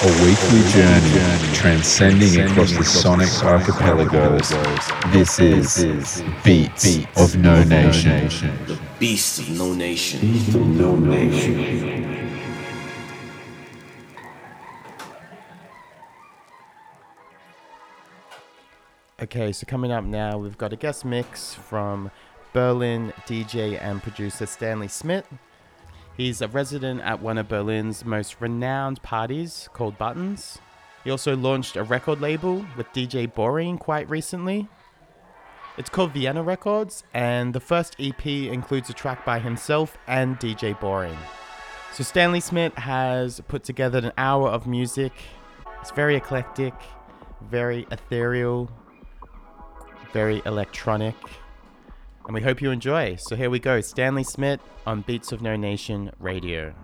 A weekly journey transcending across the sonic archipelagos. This is Beats of No Nation. The Beast of No Nation. No Nation. Okay, so coming up now, we've got a guest mix from Berlin DJ and producer Stanley Schmidt. He's a resident at one of Berlin's most renowned parties called Buttons. He also launched a record label with DJ Boring quite recently. It's called Vienna Records, and the first EP includes a track by himself and DJ Boring. So Stanley Schmidt has put together an hour of music. It's very eclectic, very ethereal, very electronic. And we hope you enjoy. So here we go Stanley Schmidt on Beats of No Nation Radio.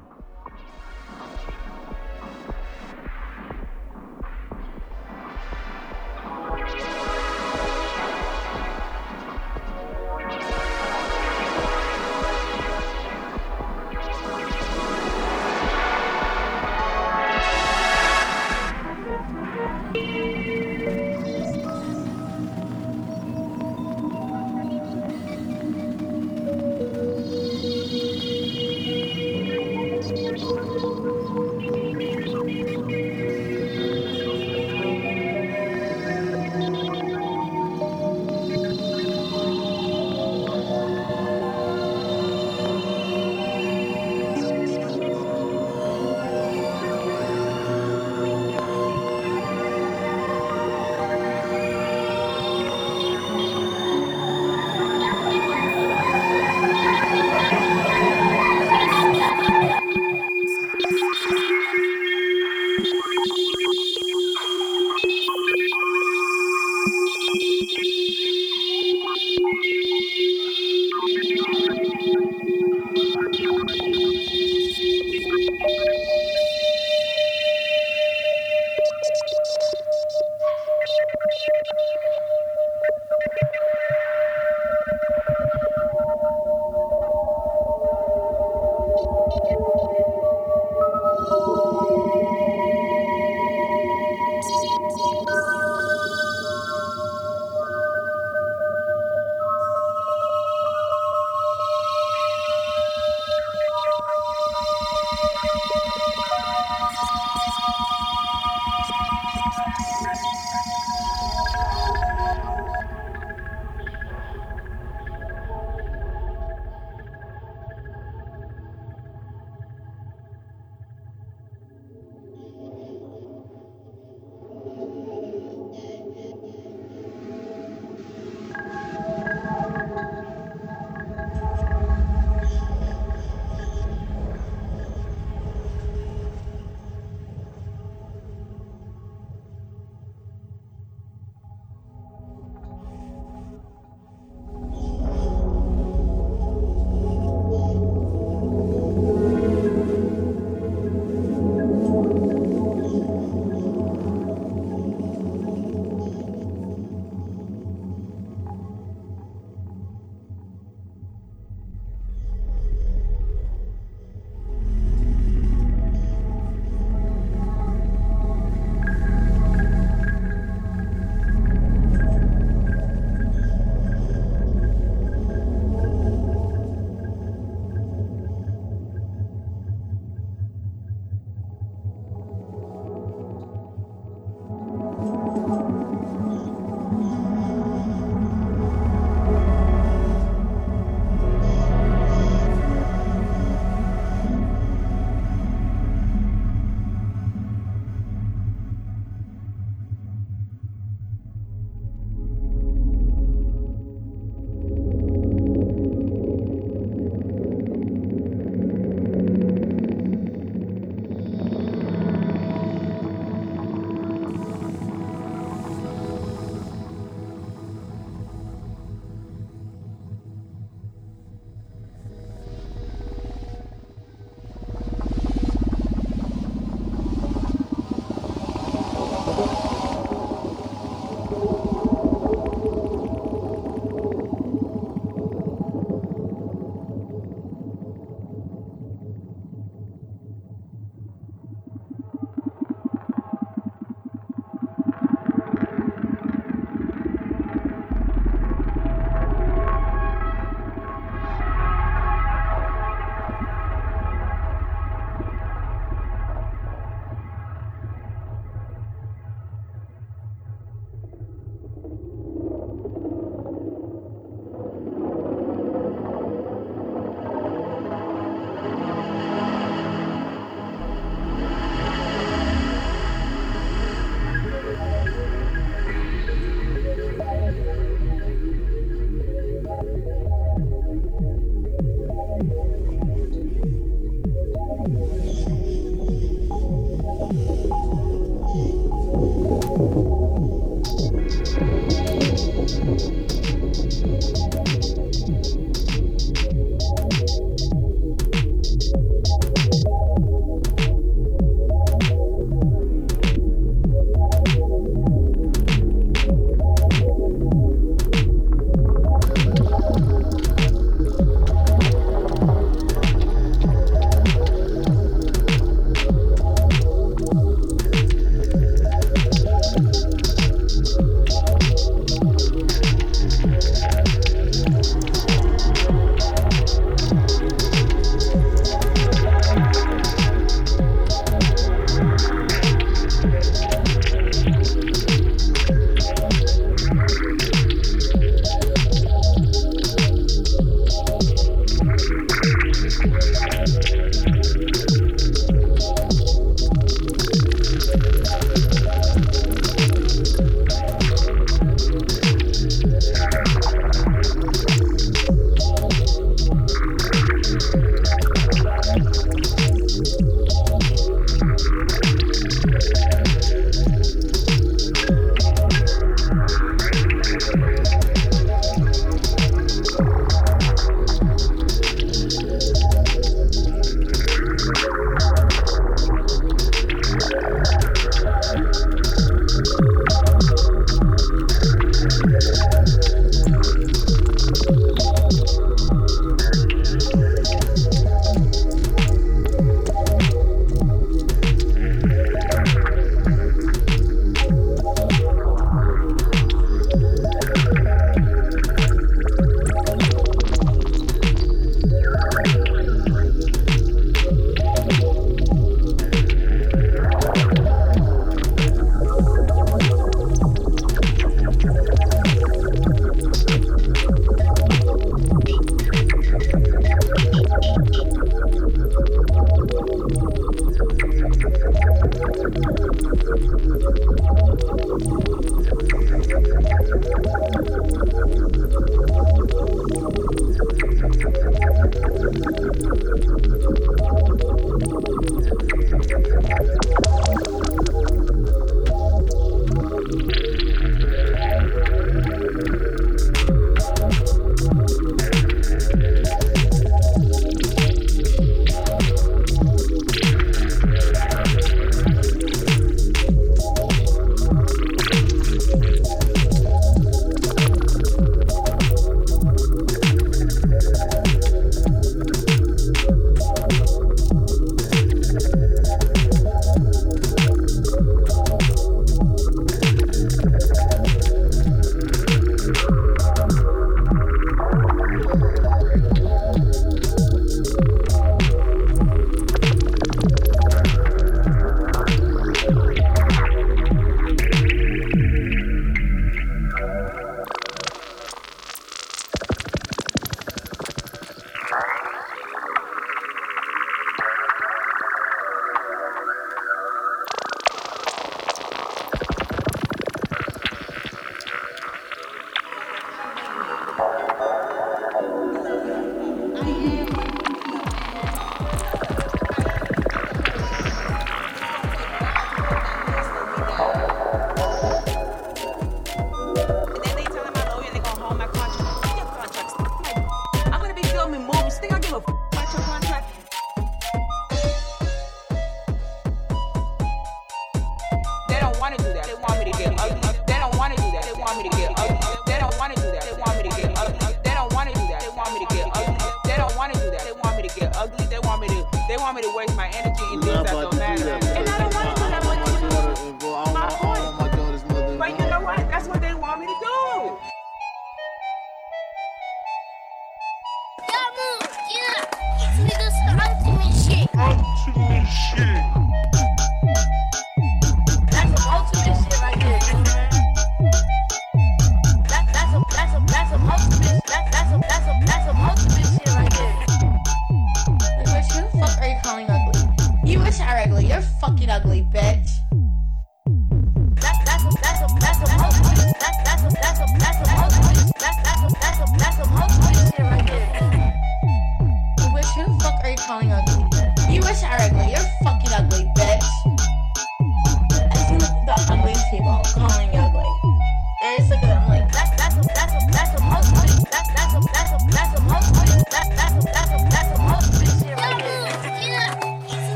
I am.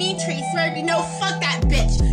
Do the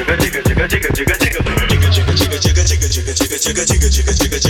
jigga jigga jigga jigga jigga jigga jigga jigga jigga jigga jigga jigga jigga jigga jigga jigga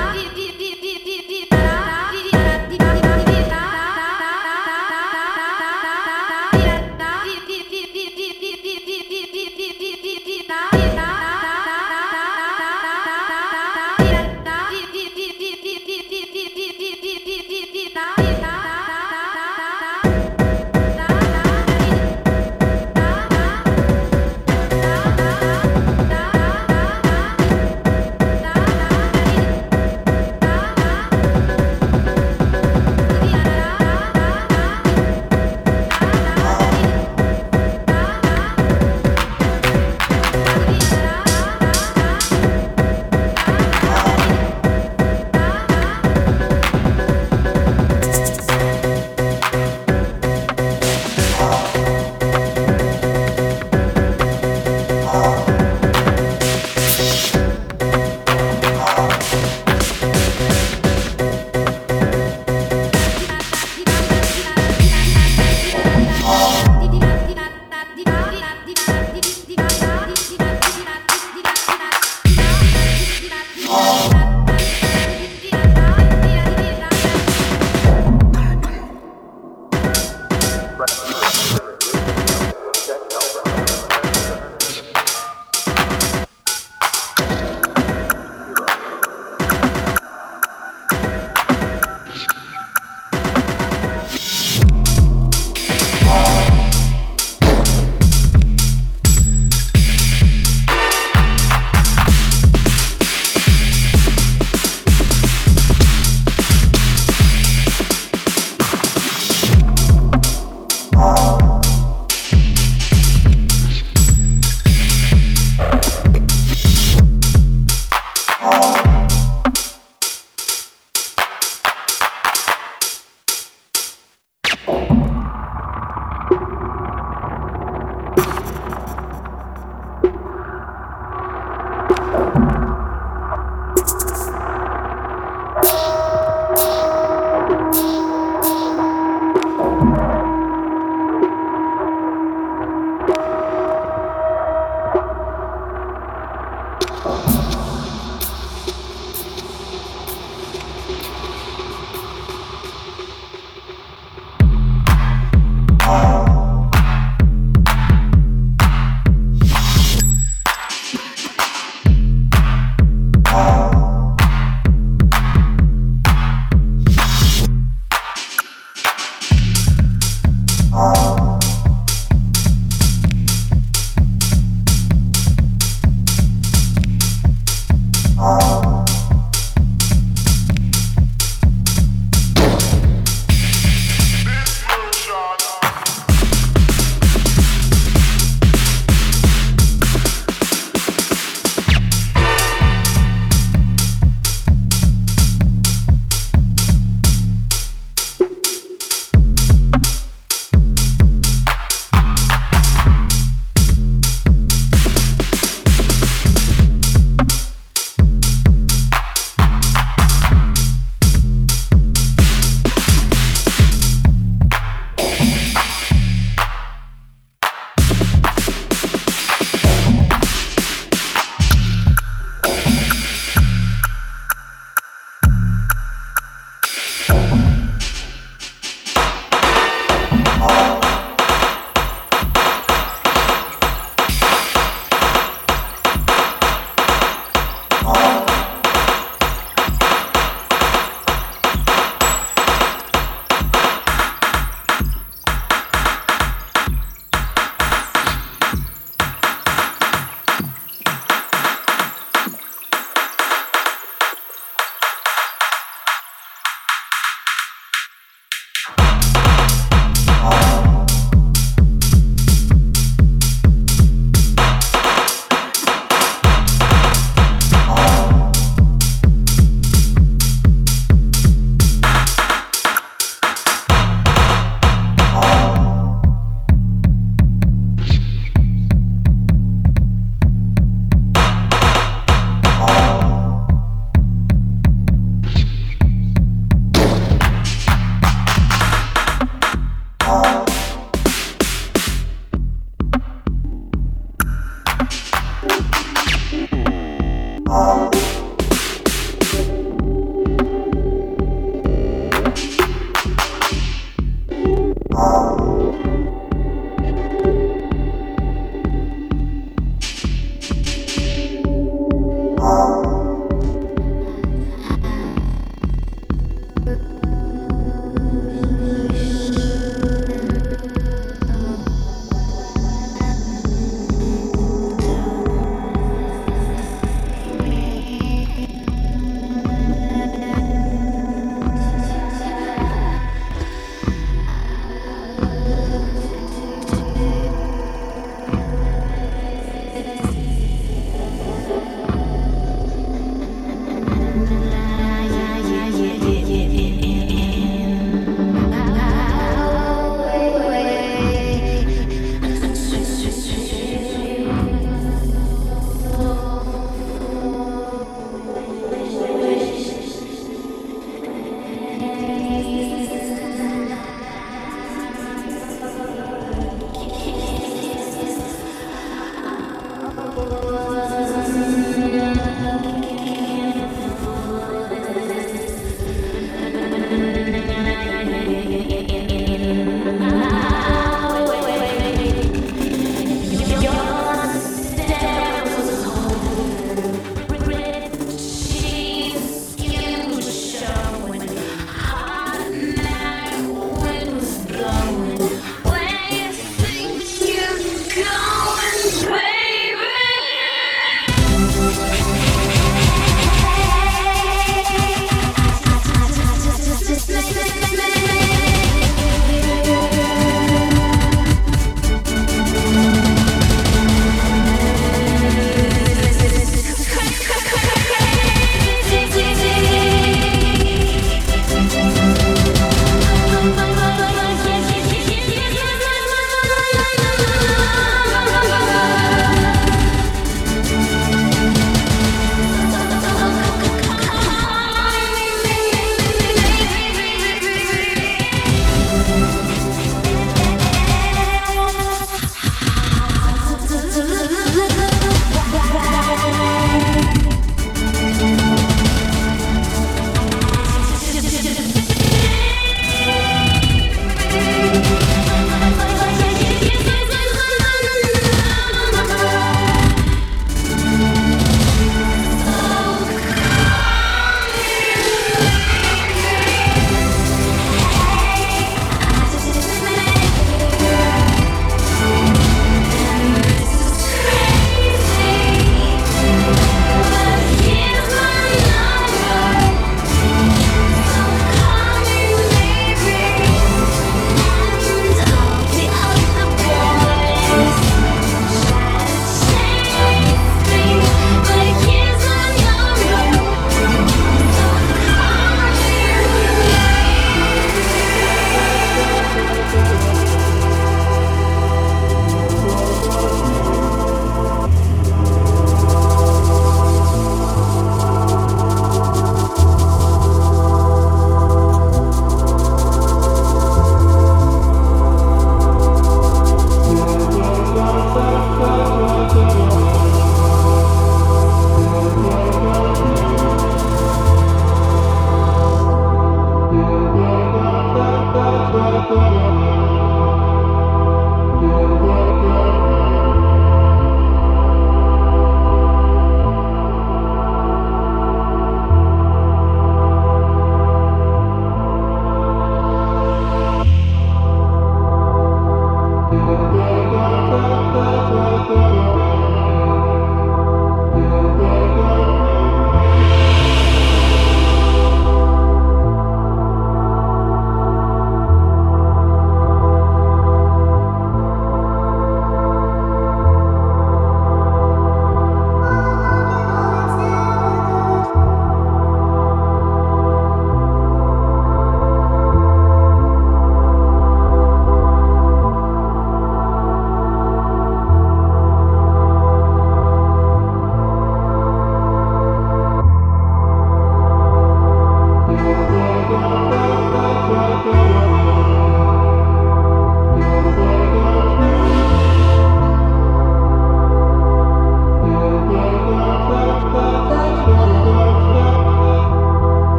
you.